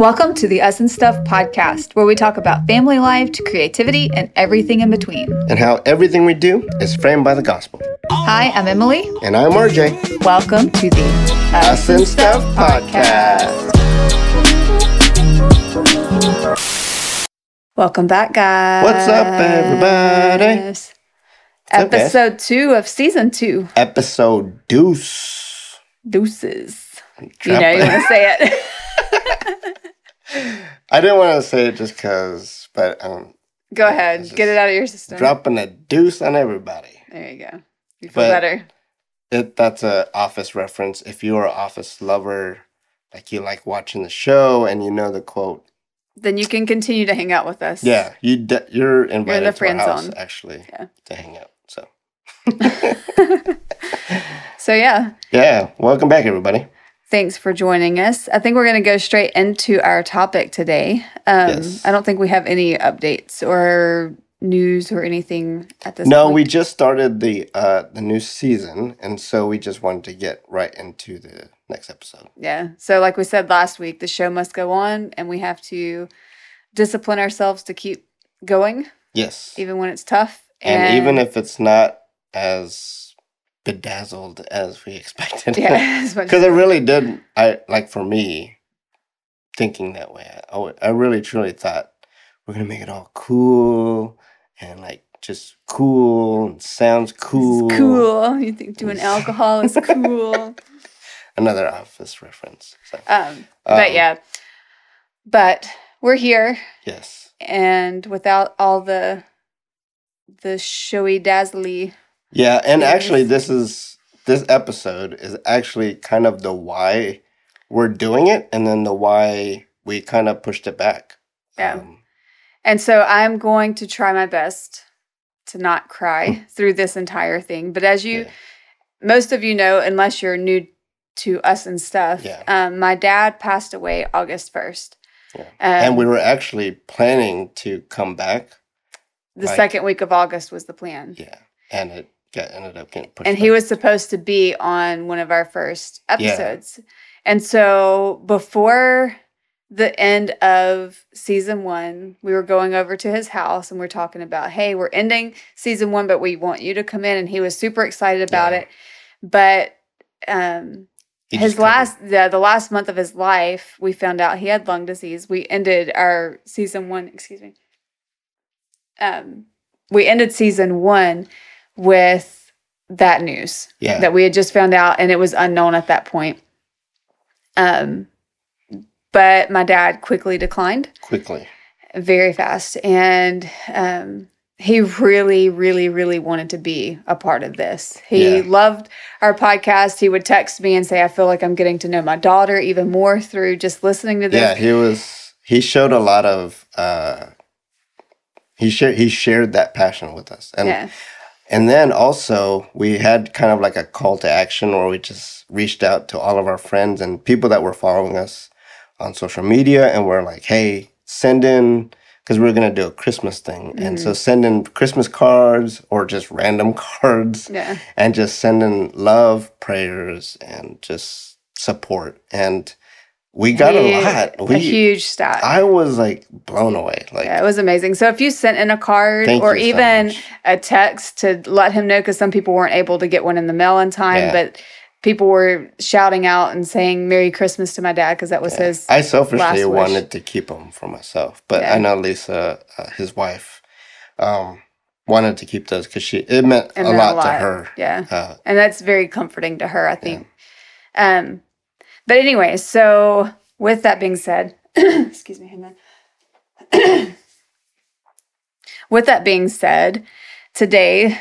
Welcome to the Us and Stuff podcast, where we talk about family life to creativity and everything in between. and how everything we do is framed by the gospel. Hi, I'm Emily. And I'm RJ. Welcome to the Us and Stuff podcast. Welcome back, guys. What's up, everybody? guys? Episode two of season two. Episode deuce. Deuces. You know, you want to say it. I didn't want to say it just because, but um, Go ahead. Get it out of your system. dropping a deuce on everybody. There you go. You feel But- better. It that's a office reference. If you're an office lover, like you like watching the show and you know the quote, Then you can continue to hang out with us. yeah, you de- you're invited the to friend our house zone. actually Yeah. to hang out. So So, yeah. yeah, welcome back, everybody. Thanks for joining us. I think we're going to go straight into our topic today. Um, Yes. I don't think we have any updates or news or anything at this No, point. we just started the uh the new season, and so we just wanted to get right into the next episode. Yeah. So, like we said last week, the show must go on, and we have to discipline ourselves to keep going, Yes, even when it's tough. and, even if it's not as bedazzled as we expected, yeah, because it really did. I like for me thinking that way. I, I really truly thought we're gonna make it all cool and like just cool and sounds cool. It's cool. You think doing alcohol is cool. Another office reference. So, Um, but Um, yeah, but we're here, yes. and without all the the showy dazzly, Yeah, and actually, this is this episode is actually kind of the why we're doing it, and then the why we kind of pushed it back. Yeah. Um, and so I'm going to try my best to not cry through this entire thing. But as you, Yeah. most of you know, unless you're new to us and stuff, Yeah. um, my dad passed away August first. Yeah. Um, and we were actually planning to come back. the like- second week of August was the plan. Yeah, and it got ended up getting pushed. and he was supposed to be on one of our first episodes. And so before the end of season one, we were going over to his house and we're talking about, hey, we're ending season one, but we want you to come in. And he was super excited about Yeah. it. But um He his last the, the last month of his life, we found out he had lung disease. We ended our season one, excuse me. Um we ended season one with that news Yeah, that we had just found out and it was unknown at that point. Um but my dad quickly declined quickly. very fast and um he really really really wanted to be a part of this he Yeah. loved our podcast he would text me and say i feel like i'm getting to know my daughter even more through just listening to this Yeah, he was. He showed a lot of. uh He shared. He shared that passion with us, and yeah And then also, we had kind of like a call to action where we just reached out to all of our friends and people that were following us on social media. And we're like, hey, send in, because we are going to do a Christmas thing. And so mm-hmm. send in Christmas cards or just random cards yeah and just send in love, prayers, and just support. And we got a lot. a huge stack I was like blown away. Like, yeah, it was amazing. So if you sent in a card or you so even a text to let him know, because some people weren't able to get one in the mail in time, Yeah. but people were shouting out and saying "Merry Christmas" to my dad because that was Yeah. his. I selfishly last wish. wanted to keep them for myself, but. I know Lisa, uh, his wife, um, wanted to keep those because she it meant It a, meant lot to her. Yeah. Uh, and that's very comforting to her i think um but anyway so with that being said excuse me hang on with that being said today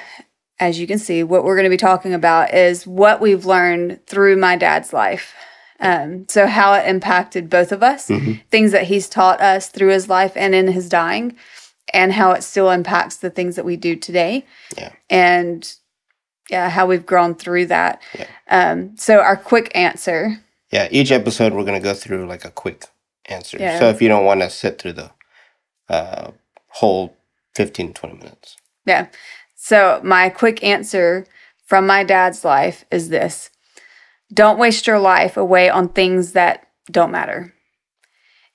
as you can see what we're going to be talking about is what we've learned through my dad's life um, so how it impacted both of us Mhm. things that he's taught us through his life and in his dying and how it still impacts the things that we do today Yeah. and yeah how we've grown through that Yeah. um, so our quick answer yeah, each episode we're gonna go through like a quick answer. Yeah. So if you don't want to sit through the uh, whole 15, 20 minutes, yeah so my quick answer from my dad's life is this don't waste your life away on things that don't matter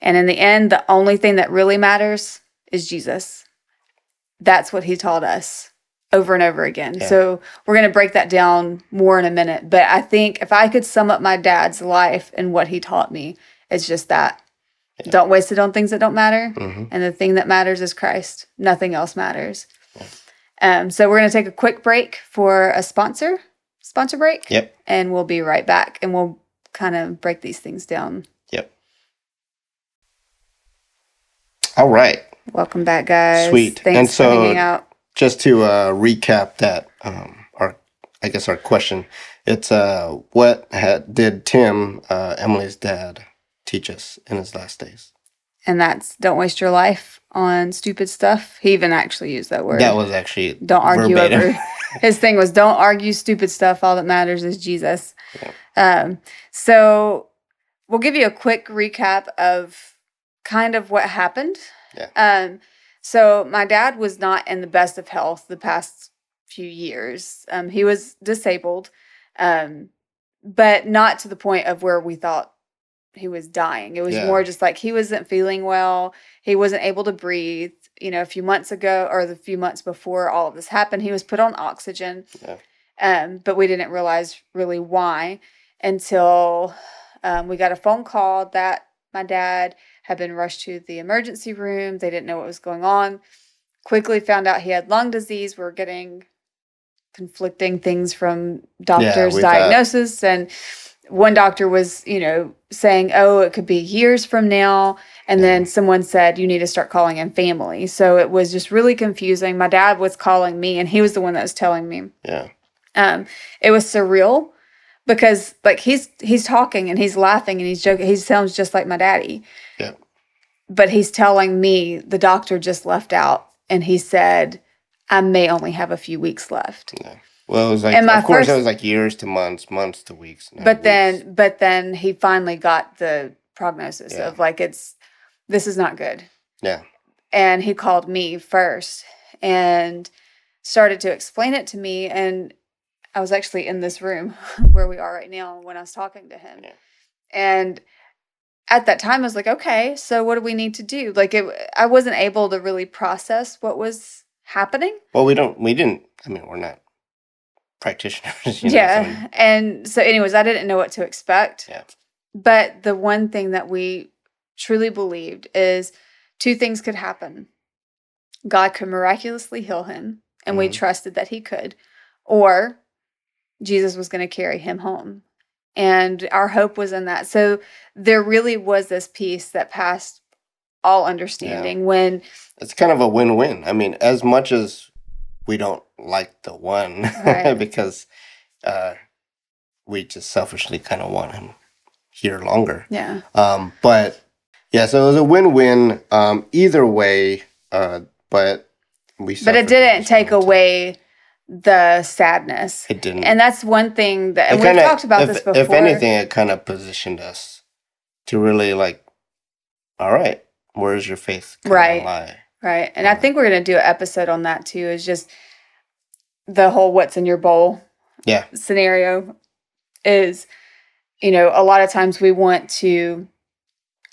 And in the end, the only thing that really matters is Jesus. That's what he taught us over and over again. Yeah. So we're going to break that down more in a minute. But I think if I could sum up my dad's life and what he taught me, it's just that. Yeah. Don't waste it on things that don't matter. Mm-hmm. And the thing that matters is Christ. Nothing else matters. Yeah. Um, so we're going to take a quick break for a sponsor, sponsor break. Yep. And we'll be right back and we'll kind of break these things down. Yep. All right. Welcome back, guys. Sweet. Thanks and so, for hanging out just to uh, recap that, um, our I guess our question, it's uh, what had, did Tim, uh, Emily's dad, teach us in his last days? And that's don't waste your life on stupid stuff. He even actually used that word. That was actually don't argue verbatim. over. his thing was don't argue stupid stuff. All that matters is Jesus. Yeah. Um, so we'll give you a quick recap of kind of what happened. Yeah. Um, so my dad was not in the best of health the past few years. Um, he was disabled, um, but not to the point of where we thought he was dying. It was yeah. more just like he wasn't feeling well. He wasn't able to breathe. You know, a few months ago or the few months before all of this happened, he was put on oxygen. Yeah. Um, but we didn't realize really why until um, we got a phone call that my dad had been rushed to the emergency room. They didn't know what was going on. Quickly found out he had lung disease. We're getting conflicting things from doctors' yeah, diagnosis. And one doctor was, you know, saying, oh, it could be years from now. And yeah. then someone said, you need to start calling in family. So it was just really confusing. My dad was calling me, and he was the one that was telling me. Yeah. Um, it was surreal because like he's he's talking and he's laughing and he's joking. He sounds just like my daddy. Yeah. But he's telling me the doctor just left out and he said I may only have a few weeks left. Yeah. Well, it was like, and of course, first, it was like years to months, months to weeks. But weeks. then, but then he finally got the prognosis yeah. of like it's this is not good. Yeah. And he called me first and started to explain it to me, and I was actually in this room where we are right now when I was talking to him. Yeah. And at that time I was like, okay, so what do we need to do? Like it I wasn't able to really process what was happening. Well, we don't we didn't I mean, we're not practitioners. You know, yeah. So and so anyways, I didn't know what to expect. Yeah. But the one thing that we truly believed is two things could happen. God could miraculously heal him, and mm-hmm. we trusted that he could. Or Jesus was going to carry him home. And our hope was in that. So there really was this peace that passed all understanding yeah. when it's kind of a win-win. I mean, as much as we don't like the one right. because uh, we just selfishly kind of want him here longer. Yeah. Um, but yeah, so it was a win-win um, either way. Uh, but we. But it didn't take away the sadness. It didn't. And that's one thing that and we've talked about if, this before. If anything, it kind of positioned us to really like, all right, where's your faith? Right. Right. And I um, think we're gonna do an episode on that too, is just the whole what's in your bowl yeah. scenario is, you know, a lot of times we want to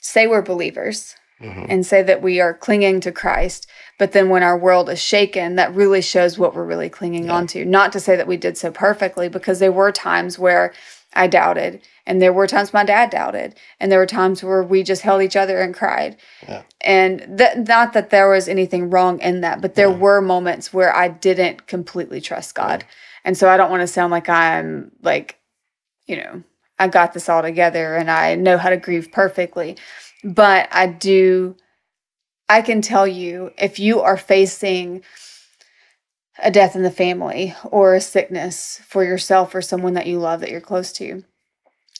say we're believers mm-hmm. and say that we are clinging to Christ. But then when our world is shaken, that really shows what we're really clinging yeah. on to. Not to say that we did so perfectly, because there were times where I doubted, and there were times my dad doubted, and there were times where we just held each other and cried. Yeah. And that not that there was anything wrong in that, but there yeah. were moments where I didn't completely trust God. And so I don't want to sound like I'm like, you know, I got this all together and I know how to grieve perfectly. But I do, I can tell you if you are facing a death in the family or a sickness for yourself or someone that you love that you're close to,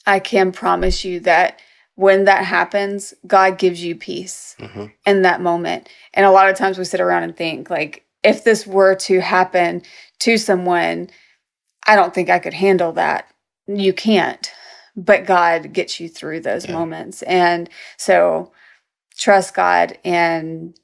I can promise you that when that happens, God gives you peace mm-hmm. in that moment. And a lot of times we sit around and think, like, if this were to happen to someone, I don't think I could handle that. You can't but God gets you through those yeah. moments. And so trust God and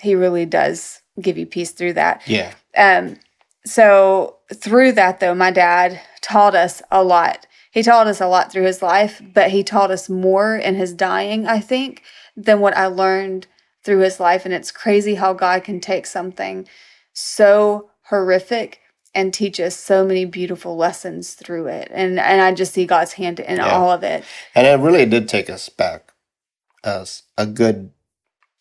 he really does give you peace through that. Yeah. Um so through that though my dad taught us a lot. he taught us a lot through his life, but he taught us more in his dying, I think, than what I learned through his life. And it's crazy how God can take something so horrific and teach us so many beautiful lessons through it. And and I just see God's hand in yeah. all of it. And it really did take us back as a good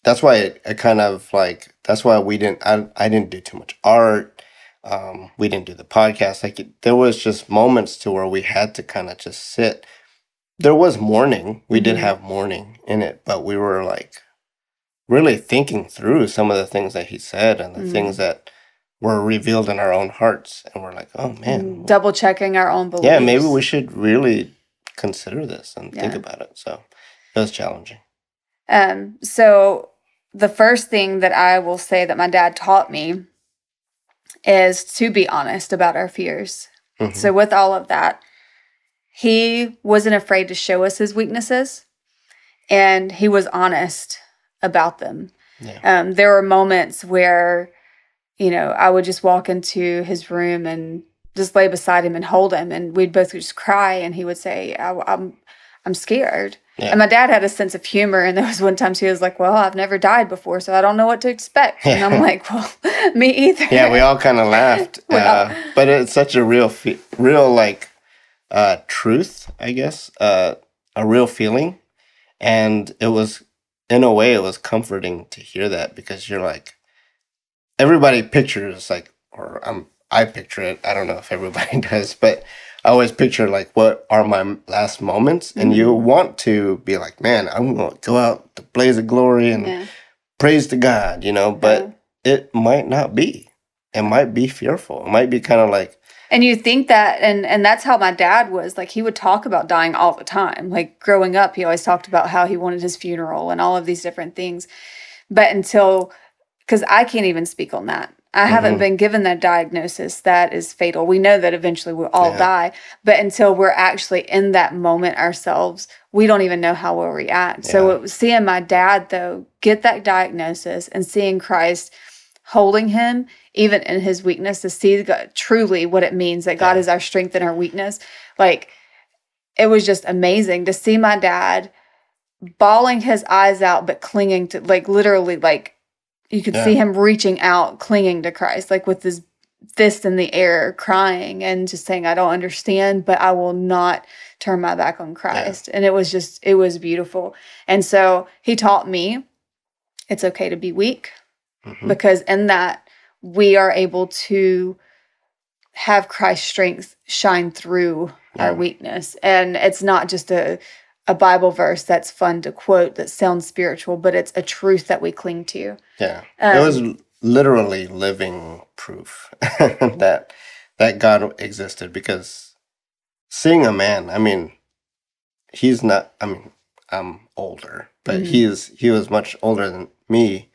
that's why it, it kind of like that's why we didn't I, I didn't do too much art um, we didn't do the podcast like it, there was just moments to where we had to kind of just sit there was mourning we mm-hmm. did have mourning in it but we were like really thinking through some of the things that he said and the mm-hmm. things that were revealed in our own hearts and we're like oh man mm, double checking our own beliefs yeah maybe we should really consider this and yeah. think about it so it was challenging um so the first thing that i will say that my dad taught me is to be honest about our fears mm-hmm. so with all of that he wasn't afraid to show us his weaknesses and he was honest about them yeah. um, there were moments where you know, I would just walk into his room and just lay beside him and hold him, and we'd both just cry, and he would say, I, am I'm, I'm scared." Yeah. And my dad had a sense of humor, and there was one time he was like, "Well, I've never died before, so I don't know what to expect." And I'm like, "Well, me either." Yeah, we all kind of laughed, well, uh, but it's such a real, fe- real like uh, truth, I guess, uh, a real feeling, and it was, in a way, it was comforting to hear that because you're like, everybody pictures like, or I'm I picture it. I don't know if everybody does, but I always picture like what are my last moments, mm-hmm. and you mm-hmm. want to be like, man, I'm gonna go out to blaze of glory and yeah. praise to God, you know. But yeah. it might not be. It might be fearful. It might be kind of like. And you think that, and and that's how my dad was. Like he would talk about dying all the time. Like growing up, he always talked about how he wanted his funeral and all of these different things. But until because I can't even speak on that. I mm-hmm. haven't been given that diagnosis that is fatal. We know that eventually we'll all yeah. die, but until we're actually in that moment ourselves, we don't even know how we'll react. Yeah. So seeing my dad though get that diagnosis and seeing Christ holding him even in his weakness to see God, truly what it means that God yeah. is our strength and our weakness. Like it was just amazing to see my dad bawling his eyes out but clinging to like literally like you could yeah. see him reaching out, clinging to Christ, like with his fist in the air, crying and just saying, I don't understand, but I will not turn my back on Christ. Yeah. And it was just, it was beautiful. And so he taught me it's okay to be weak mm-hmm. because in that we are able to have Christ's strength shine through yeah. our weakness. And it's not just a, a Bible verse that's fun to quote that sounds spiritual, but it's a truth that we cling to. Yeah. Um, it was literally living proof that that God existed because seeing a man, I mean, he's not I mean, I'm older, but mm-hmm. he's he was much older than me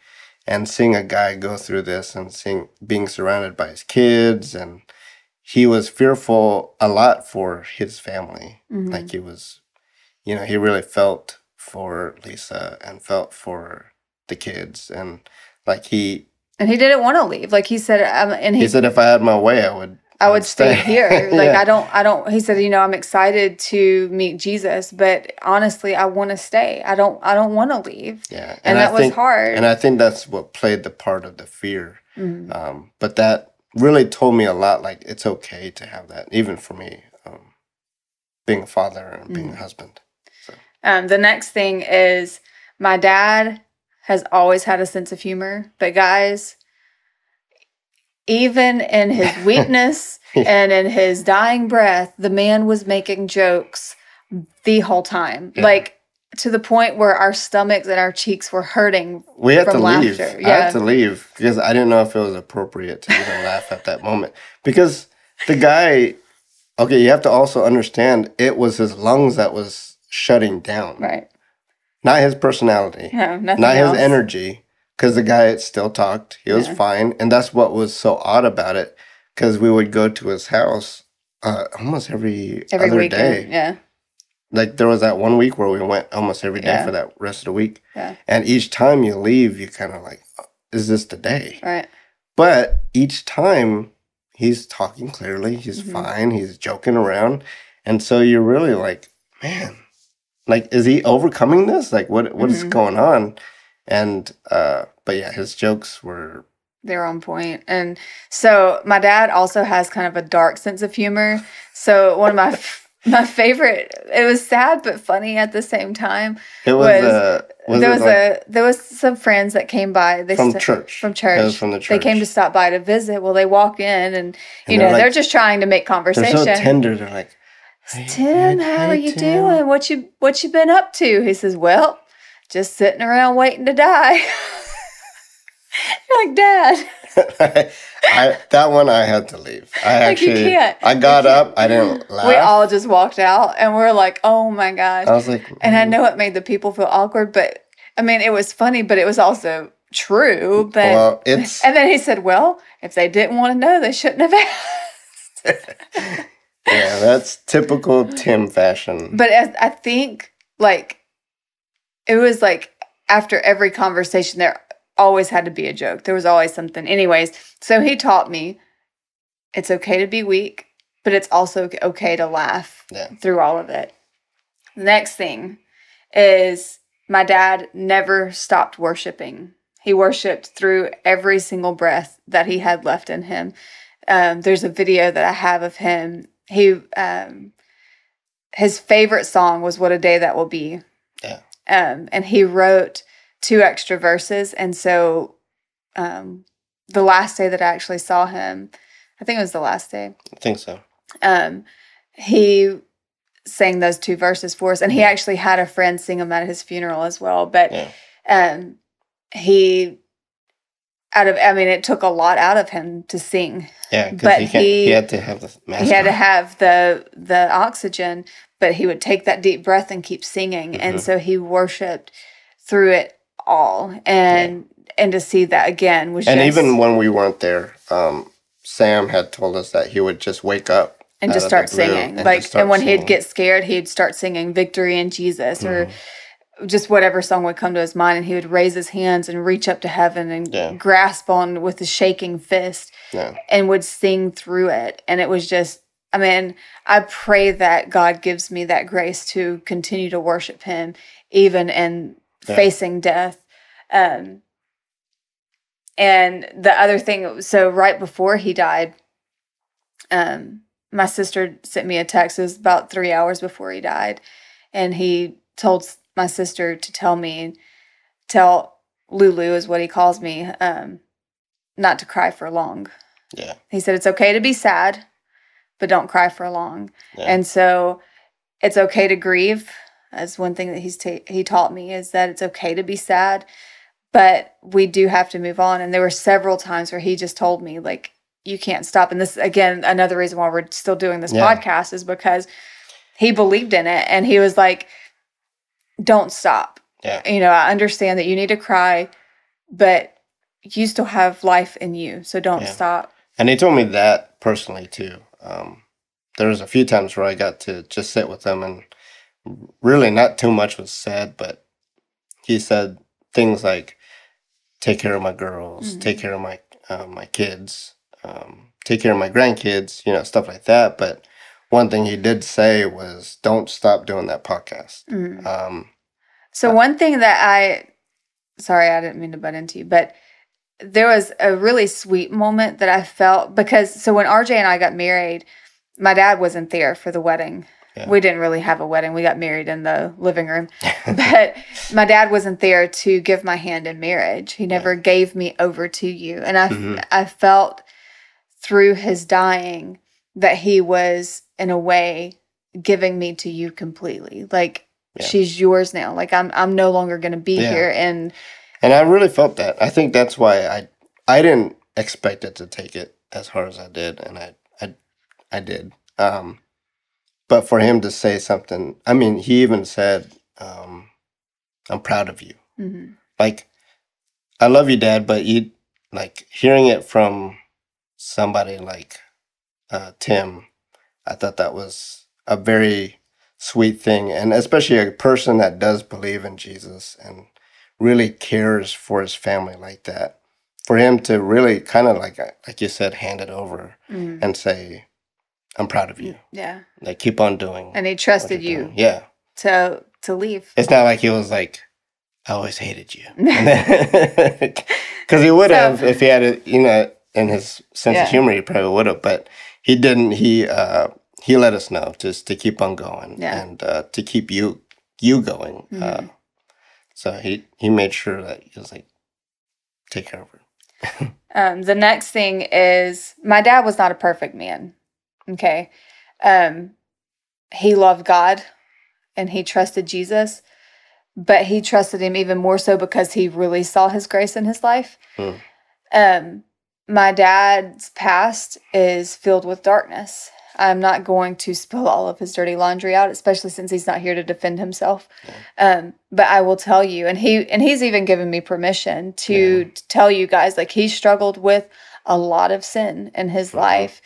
and seeing a guy go through this and seeing being surrounded by his kids and he was fearful a lot for his family. Mm-hmm. Like he was you know, he really felt for Lisa and felt for the kids and like he and he didn't want to leave. Like he said, um, and he, he, said, if I had my way, I would. I would stay, here. Like yeah. I don't, I don't. He said, you know, I'm excited to meet Jesus, but honestly, I want to stay. I don't, I don't want to leave. Yeah, and, and that think, was hard. And I think that's what played the part of the fear. Mm-hmm. Um, but that really told me a lot. Like it's okay to have that, even for me, um, being a father and being mm-hmm. a husband. Um, the next thing is my dad has always had a sense of humor, but guys, even in his weakness and in his dying breath, the man was making jokes the whole time. Yeah. Like to the point where our stomachs and our cheeks were hurting. We had to laughter. leave. Yeah. I had to leave because I didn't know if it was appropriate to even laugh at that moment. Because the guy, okay, you have to also understand it was his lungs that was shutting down. Right. Not his personality. No, nothing Not else. his energy. Because the guy still talked. He was yeah. fine. And that's what was so odd about it. Because we would go to his house uh, almost every, every other weekend, day. Yeah. Like there was that one week where we went almost every day yeah. for that rest of the week. Yeah. And each time you leave, you kind of like, is this the day? Right. But each time he's talking clearly, he's mm-hmm. fine, he's joking around And so you're really like, man, like, is he overcoming this? Like, what what is Mhm. going on? And uh, but yeah, his jokes were They're on point. And so my dad also has kind of a dark sense of humor. So one of my my favorite it was sad but funny at the same time. it was, Was- uh, was there was like a there was some friends that came by. They from sta- church from church. from the church. They came to stop by to visit. Well, they walk in and you And know, they're they're just trying to make They're conversation. so tender. They're like, "Hey, Tim, hey, how are you Tim." doing? What you what you been up to? He says, Well, just sitting around waiting to die. Like, Dad. I, that one I had to leave. I Like, you actually, can't. I got up. I didn't laugh. We all just walked out and we're like, oh my gosh. I was like, and I "Mm." know it made the people feel awkward, but I mean, it was funny, but it was also true. But Well, it's and then he said, well, if they didn't want to know, they shouldn't have asked. Yeah, that's typical Tim fashion. But I, I think like it was like after every conversation, there always had to be a joke. There was always something. Anyways, so he taught me it's okay to be weak, but it's also okay to laugh Yeah. through all of it. Next thing is my dad never stopped worshiping. He worshiped through every single breath that he had left in him. Um, there's a video that I have of him. He um, his favorite song was "What a Day That Will Be." Yeah. Um, and he wrote two extra verses, and so um, the last day that I actually saw him, I think it was the last day I think so. um, he sang those two verses for us, and he actually had a friend sing them at his funeral as well. But Yeah. um, he, out of, I mean, it took a lot out of him to sing. Yeah, But he, can't, he he- had to have the mask. He had to have the the oxygen, but he would take that deep breath and keep singing, and Mhm. so he worshipped through it all, and and to see that again was and just, even when we weren't there, um, Sam had told us that he would just wake up and just start singing and like and when singing. he'd get scared he'd start singing victory in jesus or Mhm. Just whatever song would come to his mind and he would raise his hands and reach up to heaven and Yeah. grasp on with a shaking fist Yeah. and would sing through it and it was just i mean i pray that god gives me that grace to continue to worship him even in Yeah. facing death um and the other thing so right before he died um my sister sent me a text it was about three hours before he died and he told my sister to tell me tell lulu is what he calls me um not to cry for long Yeah. he said it's okay to be sad but don't cry for long Yeah. and so it's okay to grieve that's one thing that he's ta- he taught me is that it's okay to be sad but we do have to move on and there were several times where he just told me like you can't stop and this again another reason why we're still doing this Yeah. podcast is because he believed in it and he was like don't stop Yeah. you know i understand that you need to cry but you still have life in you so don't Yeah. stop And he told me that personally too. Um, there was a few times where I got to just sit with him, and really not too much was said, but he said things like, "Take care of my girls, Mhm. take care of my uh, my kids, um, take care of my grandkids," you know, stuff like that. But one thing he did say was, "Don't stop doing that podcast." Mm. Um, So one thing that I sorry, I didn't mean to butt into you, but there was a really sweet moment that I felt because so when RJ and I got married, my dad wasn't there for the wedding. Yeah. We didn't really have a wedding. We got married in the living room. but my dad wasn't there to give my hand in marriage. He never gave me over to you. And I Mhm. I felt through his dying that he was in a way giving me to you completely. Like Yeah. she's yours now. Like I'm I'm no longer going to be Yeah. here and And I really felt that. I think that's why I I didn't expect it to take it as hard as I did, and I I I did. Um, but for him to say something, I mean, he even said, um, "I'm proud of you." Mhm. Like, I love you, Dad, but you like hearing it from somebody like uh, Tim. I thought that was a very sweet thing, and especially a person that does believe in Jesus and really cares for his family like that. For him to really kind of like like you said, hand it over Mhm. and say, I'm proud of you. Yeah. Like keep on doing. And he trusted you. Doing. Yeah. To to leave. It's not like he was like, I always hated you. Because he would have so, if he had it, you know, in his sense yeah. of humor, he probably would have. But he didn't. He uh, he let us know just to keep on going yeah. and uh, to keep you you going. Mm-hmm. Uh, so he he made sure that he was like, take care of her. um, the next thing is my dad was not a perfect man. Okay, um, he loved God and he trusted Jesus, but he trusted him even more so because he really saw his grace in his life. Mm. Um, my dad's past is filled with darkness. I'm not going to spill all of his dirty laundry out, especially since he's not here to defend himself. Yeah. Um, but I will tell you, and he and he's even given me permission to, yeah. to tell you guys, like he struggled with a lot of sin in his mm-hmm. life,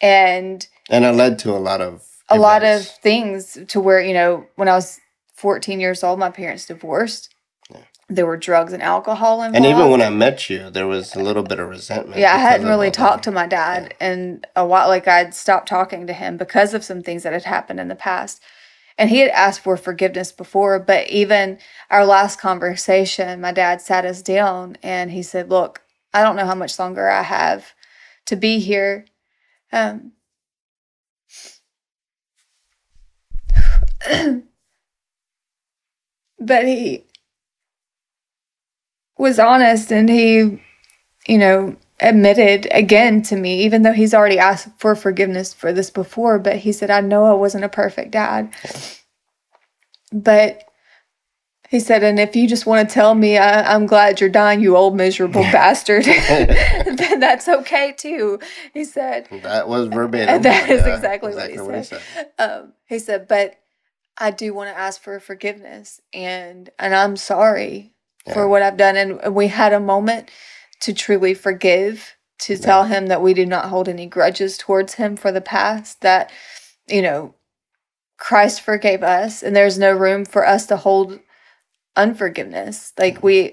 and and it led to a lot of a events. lot of things to where you know when I was 14 years old, my parents divorced there were drugs and alcohol involved. And even when I met you, there was a little bit of resentment. Yeah, I hadn't really talked to my dad yeah. and a while like I'd stopped talking to him because of some things that had happened in the past. And he had asked for forgiveness before, but even our last conversation, my dad sat us down and he said, "Look, I don't know how much longer I have to be here." Um but he was honest and he, you know, admitted again to me, even though he's already asked for forgiveness for this before, but he said, I know I wasn't a perfect dad. But he said, and if you just want to tell me I, am glad you're dying, you old miserable bastard, then that's okay too. He said. That was verbatim. That is yeah, exactly, exactly, what he said. He, said. Um, he said, but I do want to ask for forgiveness and and I'm sorry yeah. for what I've done. And we had a moment to truly forgive, to yeah. tell him that we do not hold any grudges towards him for the past, that, you know, Christ forgave us, and there's no room for us to hold unforgiveness. Like mm-hmm. we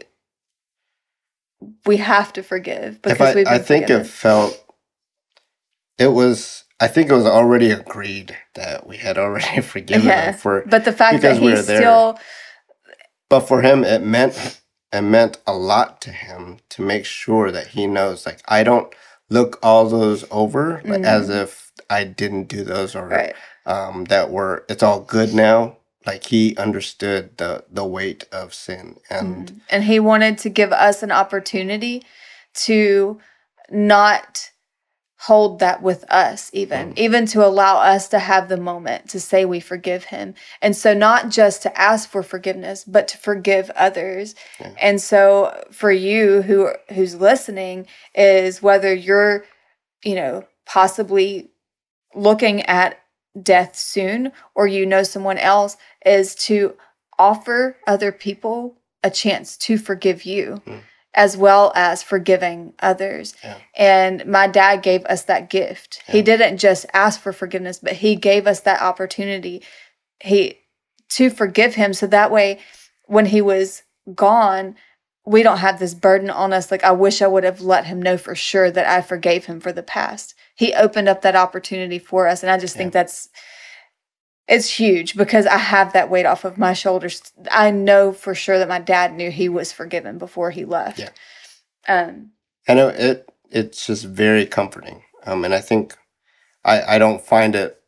we have to forgive because I, we've I think forgiven. it felt it was I think it was already agreed that we had already forgiven yeah. him for but the fact that he we still but for him it meant it meant a lot to him to make sure that he knows like I don't look all those over mm-hmm. as if I didn't do those or right. um, that were it's all good now. Like he understood the the weight of sin and mm-hmm. and he wanted to give us an opportunity to not hold that with us even mm. even to allow us to have the moment to say we forgive him and so not just to ask for forgiveness but to forgive others yeah. and so for you who who's listening is whether you're you know possibly looking at death soon or you know someone else is to offer other people a chance to forgive you mm as well as forgiving others. Yeah. And my dad gave us that gift. Yeah. He didn't just ask for forgiveness, but he gave us that opportunity he to forgive him so that way when he was gone, we don't have this burden on us like I wish I would have let him know for sure that I forgave him for the past. He opened up that opportunity for us and I just yeah. think that's it's huge because I have that weight off of my shoulders. I know for sure that my dad knew he was forgiven before he left. Yeah. Um, I know it. It's just very comforting. Um, and I think I I don't find it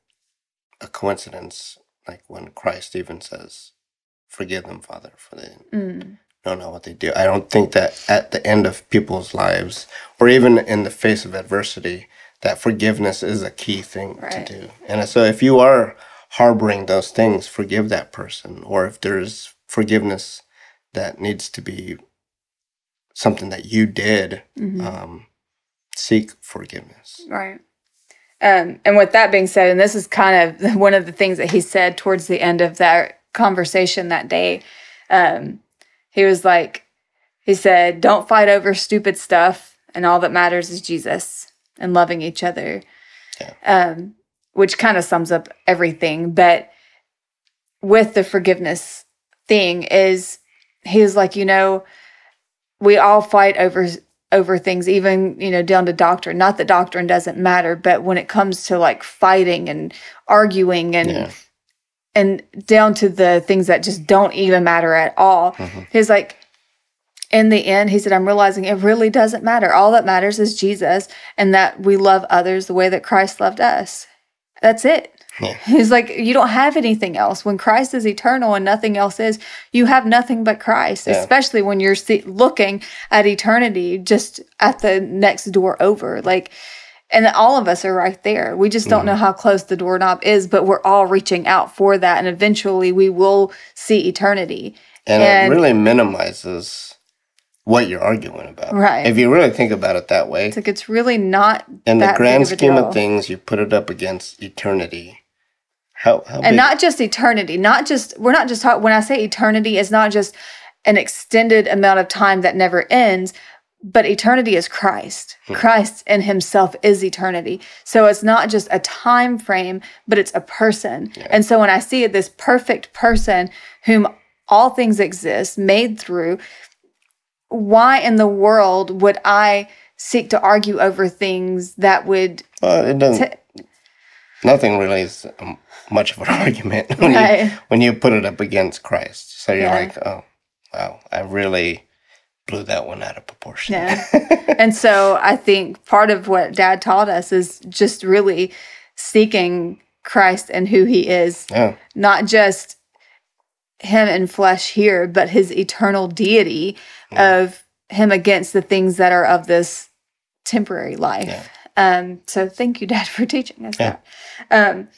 a coincidence like when Christ even says, "Forgive them, Father, for they mm. don't know what they do." I don't think that at the end of people's lives, or even in the face of adversity, that forgiveness is a key thing right. to do. And so, if you are harboring those things, forgive that person. Or if there's forgiveness that needs to be something that you did, mm-hmm. um, seek forgiveness. Right. Um, and with that being said, and this is kind of one of the things that he said towards the end of that conversation that day, um, he was like, he said, Don't fight over stupid stuff, and all that matters is Jesus and loving each other. Yeah. Um, which kind of sums up everything. But with the forgiveness thing, is he's like, you know, we all fight over over things, even, you know, down to doctrine. Not that doctrine doesn't matter, but when it comes to like fighting and arguing and yeah. and down to the things that just don't even matter at all. Mm-hmm. He's like, in the end, he said, I'm realizing it really doesn't matter. All that matters is Jesus and that we love others the way that Christ loved us. That's it. Yeah. He's like, you don't have anything else. When Christ is eternal and nothing else is, you have nothing but Christ, yeah. especially when you're see- looking at eternity just at the next door over. Like, and all of us are right there. We just don't mm know how close the doorknob is, but we're all reaching out for that. And eventually we will see eternity. And, and it really minimizes what you're arguing about. Right. If you really think about it that way. It's like it's really not in the grand scheme of things, you put it up against eternity. How, how and big? not just eternity, not just we're not just talking when I say eternity, it's not just an extended amount of time that never ends, but eternity is Christ. Hmm. Christ in himself is eternity. So it's not just a time frame, but it's a person. Yeah. And so when I see this perfect person whom all things exist, made through, why in the world would I seek to argue over things that would? Well, it doesn't. T- nothing really is um, much of an argument when right. you when you put it up against Christ. So you're yeah. like, oh, wow, I really blew that one out of proportion. Yeah. and so I think part of what Dad taught us is just really seeking Christ and who He is, yeah. not just him in flesh here, but his eternal deity of him against the things that are of this temporary life. Yeah. Um, so thank you, Dad, for teaching us yeah. that. Um,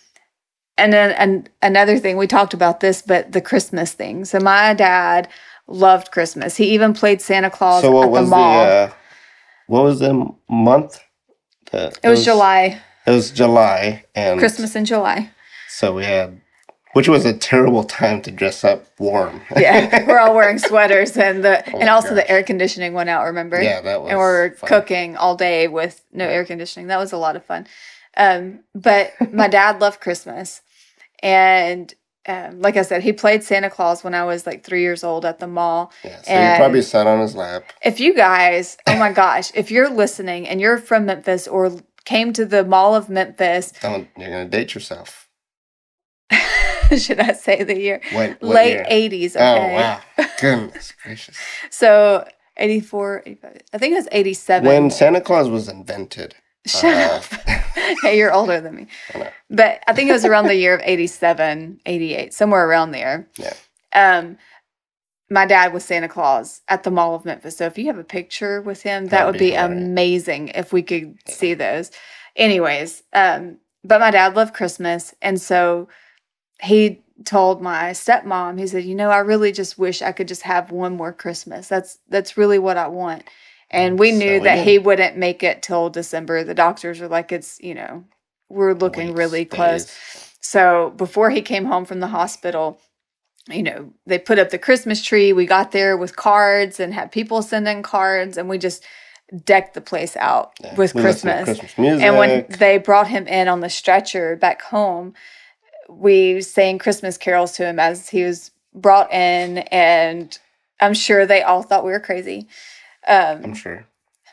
and then and another thing we talked about this, but the Christmas thing. So my dad loved Christmas. He even played Santa Claus so at the mall. The, uh, what was the month? The, it, it was, was July. It was July and Christmas in July. So we had which was a terrible time to dress up warm. yeah, we're all wearing sweaters, and the oh and also gosh. the air conditioning went out. Remember? Yeah, that was. And we're fun. cooking all day with no air conditioning. That was a lot of fun. Um, but my dad loved Christmas, and um, like I said, he played Santa Claus when I was like three years old at the mall. Yeah, so and you probably sat on his lap. If you guys, oh my gosh, if you're listening and you're from Memphis or came to the Mall of Memphis, don't you're gonna date yourself. should I say the year? What, what Late year? 80s. Okay. Oh, wow. Goodness gracious. so 84, 85, I think it was 87. When Santa Claus was invented. Shut uh, up. hey, you're older than me. I but I think it was around the year of 87, 88, somewhere around there. Yeah. Um, my dad was Santa Claus at the Mall of Memphis. So if you have a picture with him, that, that would be, be amazing if we could yeah. see those. Anyways, um, but my dad loved Christmas. And so he told my stepmom, he said, "You know, I really just wish I could just have one more Christmas. That's that's really what I want." And we knew so that he wouldn't make it till December. The doctors were like, "It's you know, we're looking Weeks, really close." Days. So before he came home from the hospital, you know, they put up the Christmas tree. We got there with cards and had people send in cards, and we just decked the place out yeah, with Christmas. Christmas and when they brought him in on the stretcher back home, we sang Christmas carols to him as he was brought in, and I'm sure they all thought we were crazy. Um, I'm sure.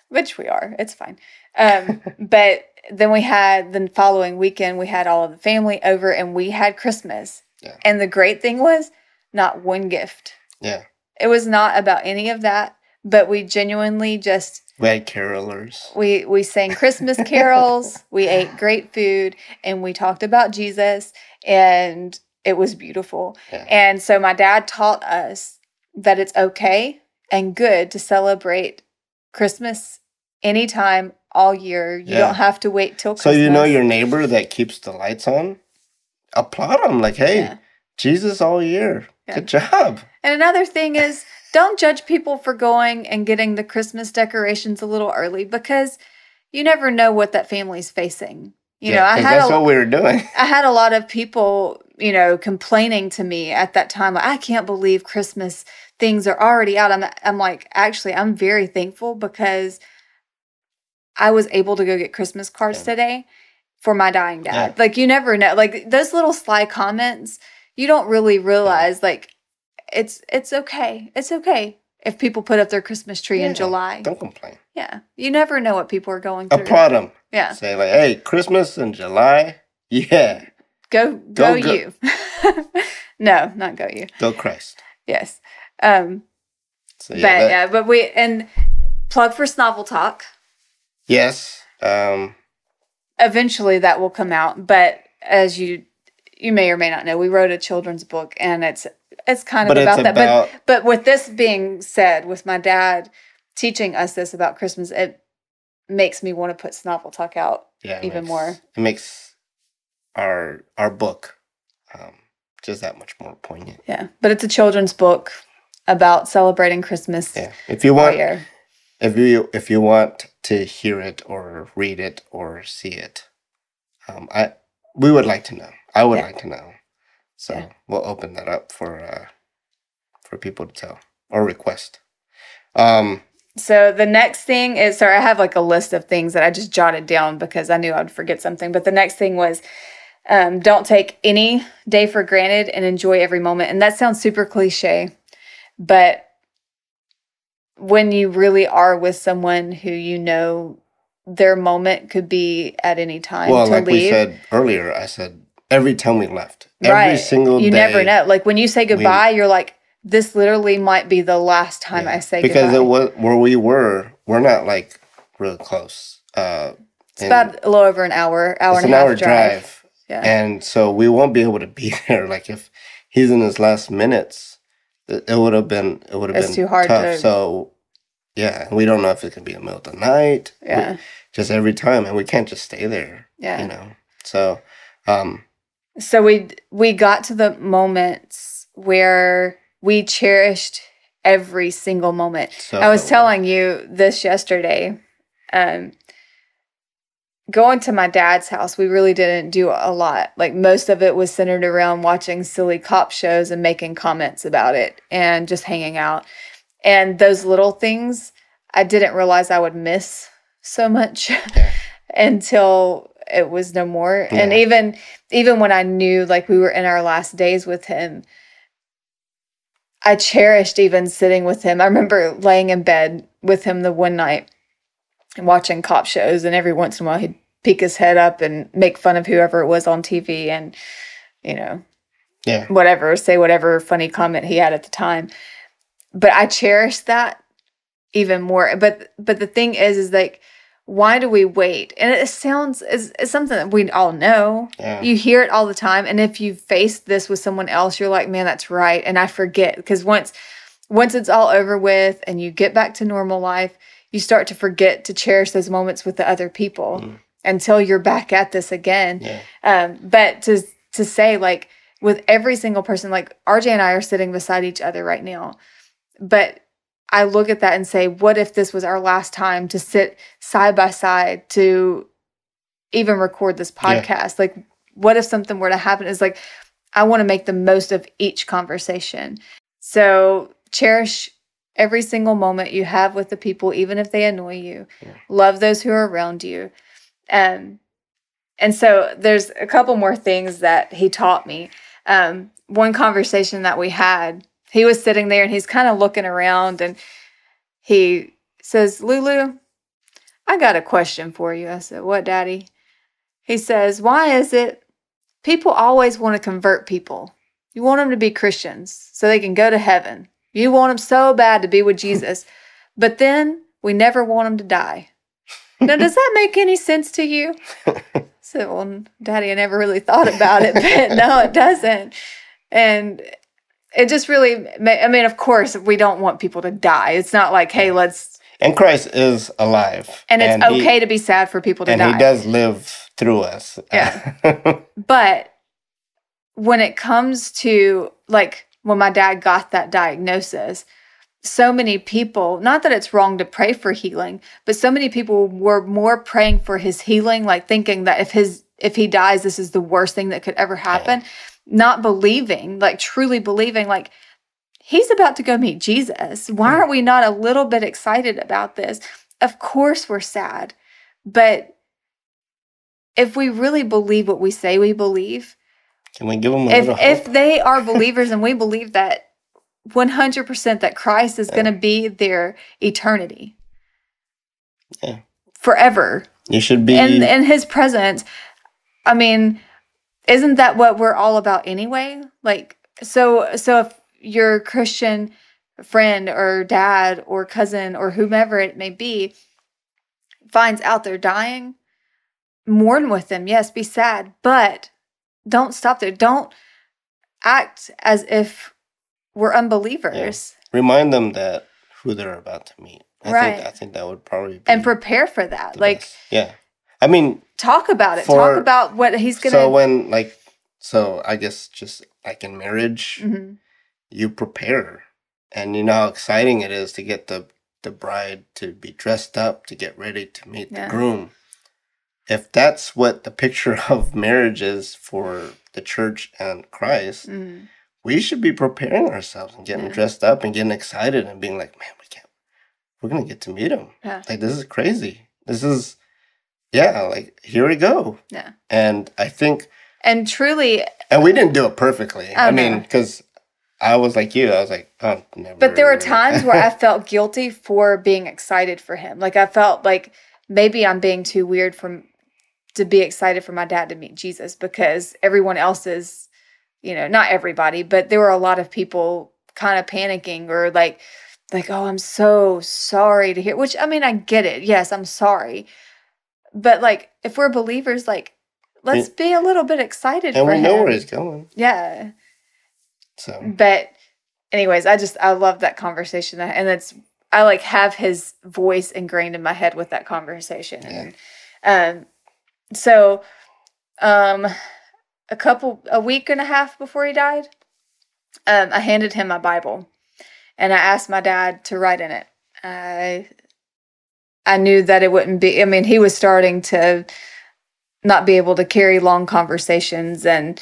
Which we are. It's fine. Um, but then we had the following weekend, we had all of the family over and we had Christmas. Yeah. And the great thing was not one gift. Yeah. It was not about any of that, but we genuinely just we had carolers. We we sang Christmas carols, we ate great food, and we talked about Jesus and it was beautiful. Yeah. And so my dad taught us that it's okay and good to celebrate Christmas anytime all year. You yeah. don't have to wait till Christmas. So you know your neighbor that keeps the lights on? Applaud them like, "Hey, yeah. Jesus all year. Good job." And another thing is don't judge people for going and getting the Christmas decorations a little early because you never know what that family's facing. You yeah, know, I had that's a, what we were doing. I had a lot of people, you know, complaining to me at that time. Like, I can't believe Christmas things are already out. I'm, I'm like, actually, I'm very thankful because I was able to go get Christmas cards yeah. today for my dying dad. Yeah. Like, you never know. Like those little sly comments, you don't really realize. Like, it's it's okay. It's okay. if people put up their Christmas tree Yeah, in July. Don't complain. Yeah. You never know what people are going through. Applaud them. Yeah. Say like, hey, Christmas in July. Yeah. Go go, Go, go. you. no, not go you. Go Christ. Yes. Um So but yeah. that- yeah, but we and plug for Snovel Talk. Yes. Um. Eventually that will come out, but as you you may or may not know, we wrote a children's book and it's it's kind of But about that. But about But with this being said, with my dad teaching us this about Christmas, it makes me want to put Snovel Talk out. yeah, even makes- more. It makes our our book um, just that much more poignant. Yeah. But it's a children's book about celebrating Christmas Yeah. If you want, year. if you if you want to hear it or read it or see it, um, I we would like to know. I would Yeah. like to know. So Yeah. we'll open that up for uh, for people to tell or request. Um, So the next thing is sorry, I have like a list of things that I just jotted down because I knew I'd forget something. But the next thing was um, don't take any day for granted and enjoy every moment. And that sounds super cliche, but when you really are with someone who you know their moment could be at any time well, like we said earlier, I said every time we left, every right. single you day, never know. Like when you say goodbye, you're like, this literally might be the last time Yeah. I say because goodbye. it was where we were. We're not like real close. Uh, it's about a little over an hour, hour it's and an a half hour drive. drive. Yeah. and so we won't be able to be there. Like if he's in his last minutes, it, would have been it would have been too hard tough. to- So yeah, we don't know if it could be in the middle of the night. We- yeah. just every time, and we can't just stay there. Yeah. you know. So um, So we we got to the moments where we cherished every single moment. so I was telling you this yesterday. Um, going to my dad's house, we really didn't do a lot. Like most of it was centered around watching silly cop shows and making comments about it and just hanging out. And those little things, I didn't realize I would miss so much Yeah. until it was no more. And even even when I knew like we were in our last days with him, I cherished even sitting with him. I remember laying in bed with him the one night and watching cop shows, and every once in a while he'd peek his head up and make fun of whoever it was on TV and, you know, yeah, whatever, say whatever funny comment he had at the time. But I cherished that even more. But but the thing is, is like, why do we wait? And it sounds it's something that we all know. yeah, You hear it all the time, and if you face this with someone else, you're like, man, that's right. And I forget because once once it's all over with and you get back to normal life, you start to forget to cherish those moments with the other people Mm. until you're back at this again. yeah, Um, but to to say like with every single person, like RJ and I are sitting beside each other right now, but I look at that and say, what if this was our last time to sit side by side to even record this Yeah. podcast? Like, what if something were to happen? Is like, I want to make the most of each conversation. So cherish every single moment you have with the people, even if they annoy you. Yeah. Love those who are around you. Um, and so there's a couple more things that he taught me. Um, one conversation that we had, he was sitting there and he's kind of looking around and he says, Lulu, I got a question for you. I said, What, Daddy? He says, Why is it people always want to convert people? You want them to be Christians so they can go to heaven. You want them so bad to be with Jesus, but then we never want them to die. Now, does that make any sense to you? So, well, Daddy, I never really thought about it, but no, it doesn't. And it just really i mean, of course, we don't want people to die. It's not like, hey, mm-hmm. let's, and Christ is alive, and it's he- okay to be sad for people to and die. he does live through us. Yeah. But when it comes to like when my dad got that diagnosis, so many people, not that it's wrong to pray for healing, but so many people were more praying for his healing, like thinking that if his if he dies, this is the worst thing that could ever happen. Not believing, like truly believing, like he's about to go meet Jesus. Why hmm. aren't we not a little bit excited about this? Of course we're sad, but if we really believe what we say we believe, Can we give them a if little if they are believers and we believe that 100% that Christ is Yeah. going to be their eternity. Yeah. Forever. You should be. And in his presence, I mean, isn't that what we're all about anyway? Like so so if your Christian friend or dad or cousin or whomever it may be finds out they're dying, mourn with them. Yes, be sad, but don't stop there. Don't act as if we're unbelievers remind them that who they're about to meet. I Right. think I think that would probably be and prepare for that. Like best. yeah. I mean, talk about it. talk about what he's going to so when like so I guess just like in marriage, Mhm. you prepare and you know how exciting it is to get the the bride to be dressed up to get ready to meet Yeah. the groom. If that's what the picture of marriage is for the church and Christ, Mhm. we should be preparing ourselves and getting Yeah. dressed up and getting excited and being like, man, we can't, we're gonna get to meet him. Yeah. Like this is crazy. This is, yeah, like here we go. Yeah. And I think, And truly, and we didn't do it perfectly. Oh, I mean, no. because I was like you, I was like, oh, never. but there were times where I felt guilty for being excited for him. Like I felt like maybe I'm being too weird from to be excited for my dad to meet Jesus because everyone else is, you know, not everybody, but there were a lot of people kind of panicking or like like oh I'm so sorry to hear which I mean I get it. Yes, I'm sorry. But like if we're believers like let's be a little bit excited and we know where he's going. yeah. So. But anyways i just i love that conversation and it's i like have his voice ingrained in my head with that conversation. And um so um a couple a week and a half before he died um i handed him my bible and i asked my dad to write in it. I i knew that it wouldn't be i mean he was starting to not be able to carry long conversations and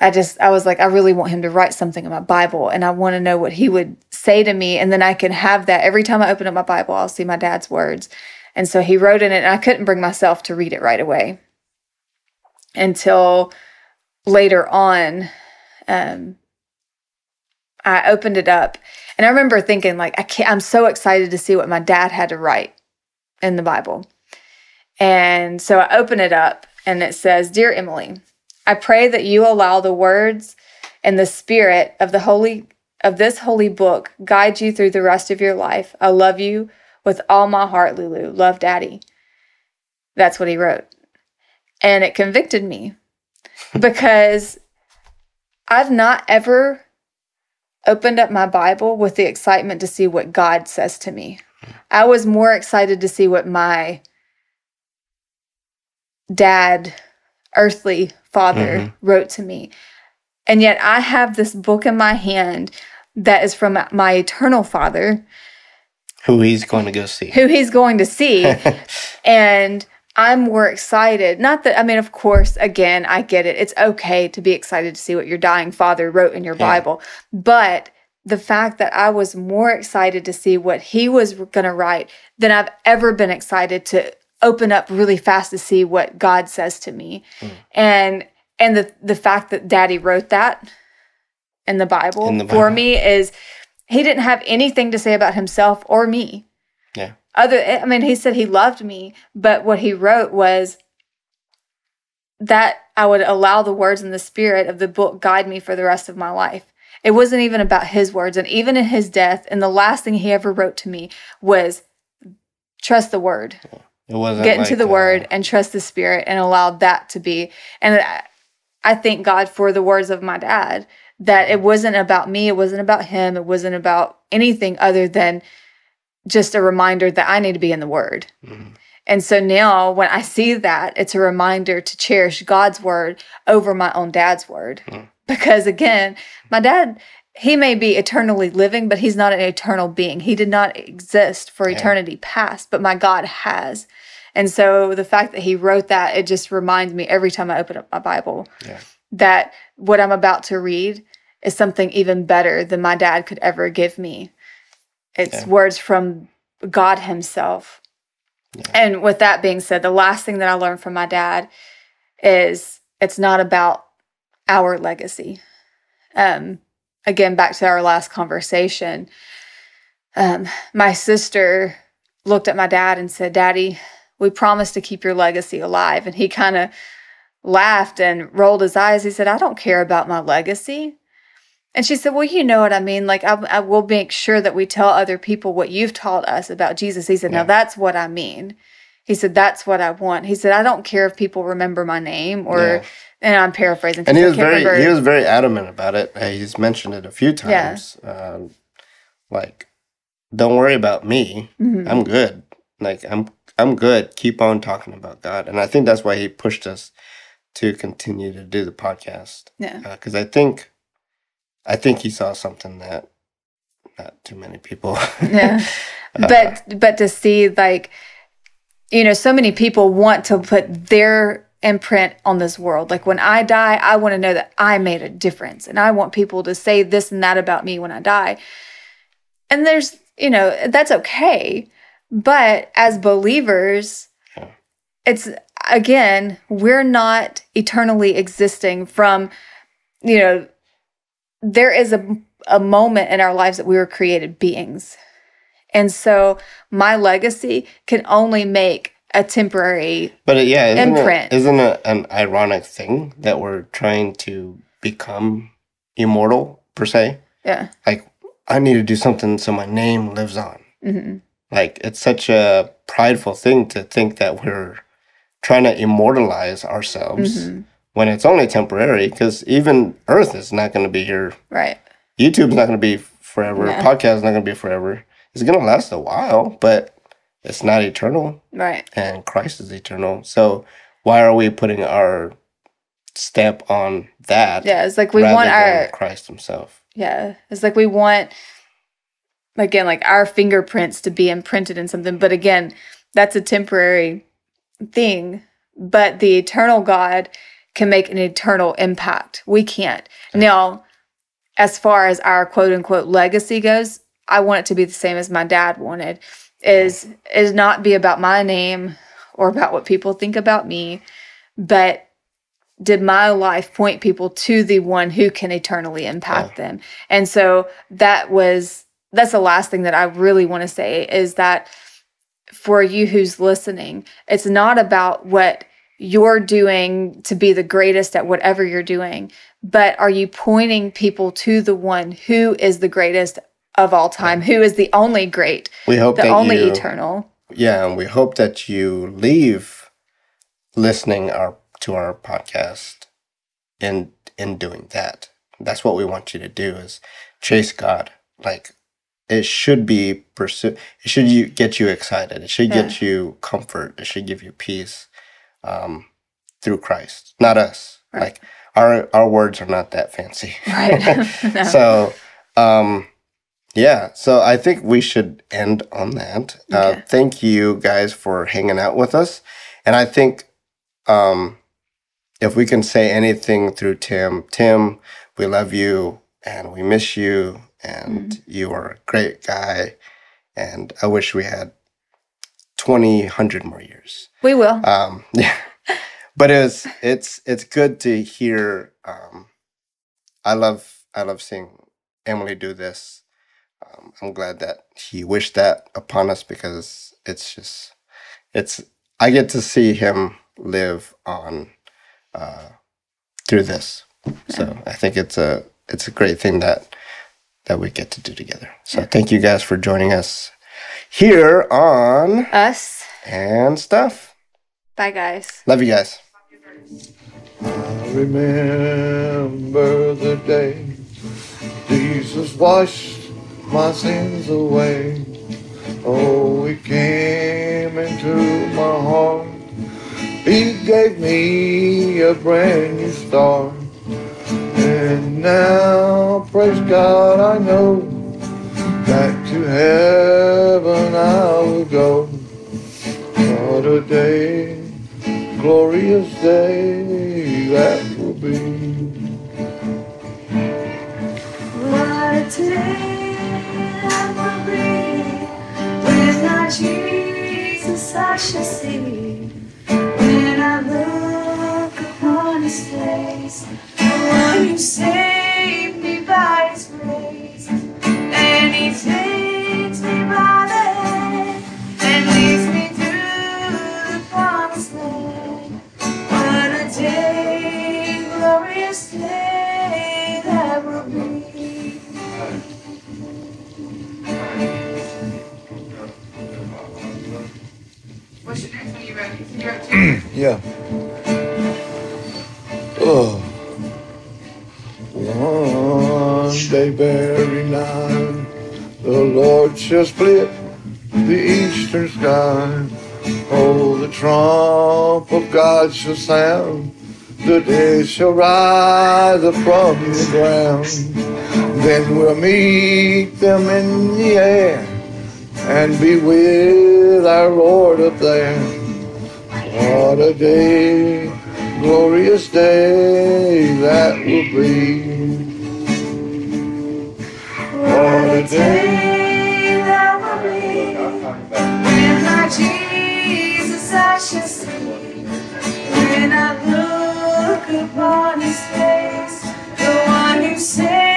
I just I was like I really want him to write something in my Bible and I want to know what he would say to me and then I can have that every time I open up my Bible I'll see my dad's words. And so he wrote in it and I couldn't bring myself to read it right away until later on um I opened it up and I remember thinking like I can't I'm so excited to see what my dad had to write in the Bible. And so I open it up and it says, Dear Emily, I pray that you allow the words and the spirit of the holy of this holy book guide you through the rest of your life. I love you with all my heart, Lulu. Love Daddy. That's what he wrote. And it convicted me because I've not ever opened up my Bible with the excitement to see what God says to me. I was more excited to see what my dad, earthly father, Mhm. wrote to me. And yet I have this book in my hand that is from my eternal father who he's going to go see. who he's going to see. and I'm more excited. Not that, I mean, of course, again, I get it. It's okay to be excited to see what your dying father wrote in your Yeah. Bible. But the fact that I was more excited to see what he was going to write than I've ever been excited to open up really fast to see what God says to me. Mm. And and the the fact that daddy wrote that in the Bible, In the for me is he didn't have anything to say about himself or me. Other i mean he said he loved me but what he wrote was that i would allow the words and the spirit of the book guide me for the rest of my life. It wasn't even about his words. And even in his death and the last thing he ever wrote to me was trust the word. It wasn't get into like, the uh, word and trust the spirit and allow that to be. And I, I thank god for the words of my dad that it wasn't about me it wasn't about him it wasn't about anything other than just a reminder that i need to be in the word mhm. and so now when i see that it's a reminder to cherish god's word over my own dad's word Mm. because again my dad he may be eternally living but he's not an eternal being he did not exist for Yeah. eternity past but my god has and so the fact that he wrote that it just reminds me every time i open up my bible Yeah. that what i'm about to read is something even better than my dad could ever give me it's Yeah. words from god himself Yeah. and with that being said the last thing that i learned from my dad is it's not about our legacy um again, back to our last conversation, um, my sister looked at my dad and said, Daddy, we promised to keep your legacy alive. And he kind of laughed and rolled his eyes. He said, I don't care about my legacy. And she said, Well, you know what I mean. Like, I, I will make sure that we tell other people what you've taught us about Jesus. He said, yeah. Now that's what I mean. He said, That's what I want. He said, I don't care if people remember my name or, yeah. and I'm paraphrasing. And he was very, remember. he was very adamant about it. He's mentioned it a few times. Yeah. Um, like, don't worry about me. Mm-hmm. I'm good. Like, I'm, I'm good. Keep on talking about God. And I think that's why he pushed us to continue to do the podcast. Yeah. Because uh, I think, I think he saw something that not too many people. yeah. Uh, but but to see like you know so many people want to put their imprint on this world. Like when I die, I want to know that I made a difference and I want people to say this and that about me when I die. And there's, you know, that's okay. But as believers, yeah. it's again, we're not eternally existing from, you know, there is a, a moment in our lives that we were created beings. And so my legacy can only make a temporary but uh, yeah isn't imprint. It, isn't it an ironic thing that we're trying to become immortal per se yeah like i need to do something so my name lives on mm-hmm. like it's such a prideful thing to think that we're trying to immortalize ourselves mm-hmm when it's only temporary because even earth is not going to be here. Right. Youtube's not going to be forever. Yeah. podcast is not going to be forever. It's going to last a while but it's not eternal. Right. And christ is eternal. So why are we putting our stamp on that yeah it's like we want our christ himself? Yeah it's like we want again like our fingerprints to be imprinted in something. But again that's a temporary thing. But the eternal god can make an eternal impact. We can't. Now, as far as our quote unquote legacy goes, I want it to be the same as my dad wanted is is not be about my name or about what people think about me, but did my life point people to the one who can eternally impact yeah. them. And so that was that's the last thing that I really want to say is that for you who's listening, it's not about what you're doing to be the greatest at whatever you're doing, but are you pointing people to the one who is the greatest of all time, who is the only great, we hope the only you, eternal? Yeah, and we hope that you leave listening our to our podcast in in doing that. That's what we want you to do is chase God. Like it should be pursue it should you get you excited. It should yeah. get you comfort. It should give you peace um, through Christ, not us. Right. Like our our words are not that fancy. Right. no. So, um, yeah. So I think we should end on that. Uh, okay. Uh, thank you guys for hanging out with us, and I think um, if we can say anything through Tim, Tim, we love you and we miss you, and mm-hmm. you are a great guy, and I wish we had 20, 100 more years. We will. Um, yeah. but it's it's it's good to hear. Um, I love I love seeing Emily do this. Um, I'm glad that he wished that upon us because it's just it's I get to see him live on uh, through this. Yeah. So I think it's a it's a great thing that that we get to do together. So yeah. thank you guys for joining us here on Us and Stuff. Bye, guys. Love you guys. I remember the day Jesus washed my sins away. Oh, He came into my heart. He gave me a brand new start. And now, praise God, I know back to heaven I will go. What a day, glorious day that will be. What a day that will be when our Jesus I shall see. When I look upon His face, the one who saved me by His grace, and He takes me shall split the eastern sky. Oh, the trump of God shall sound. The day shall rise from the ground. Then we'll meet them in the air and be with our Lord up there. What a day, glorious day that will be. What a day, Jesus I shall see. When I look upon his face, the one who saved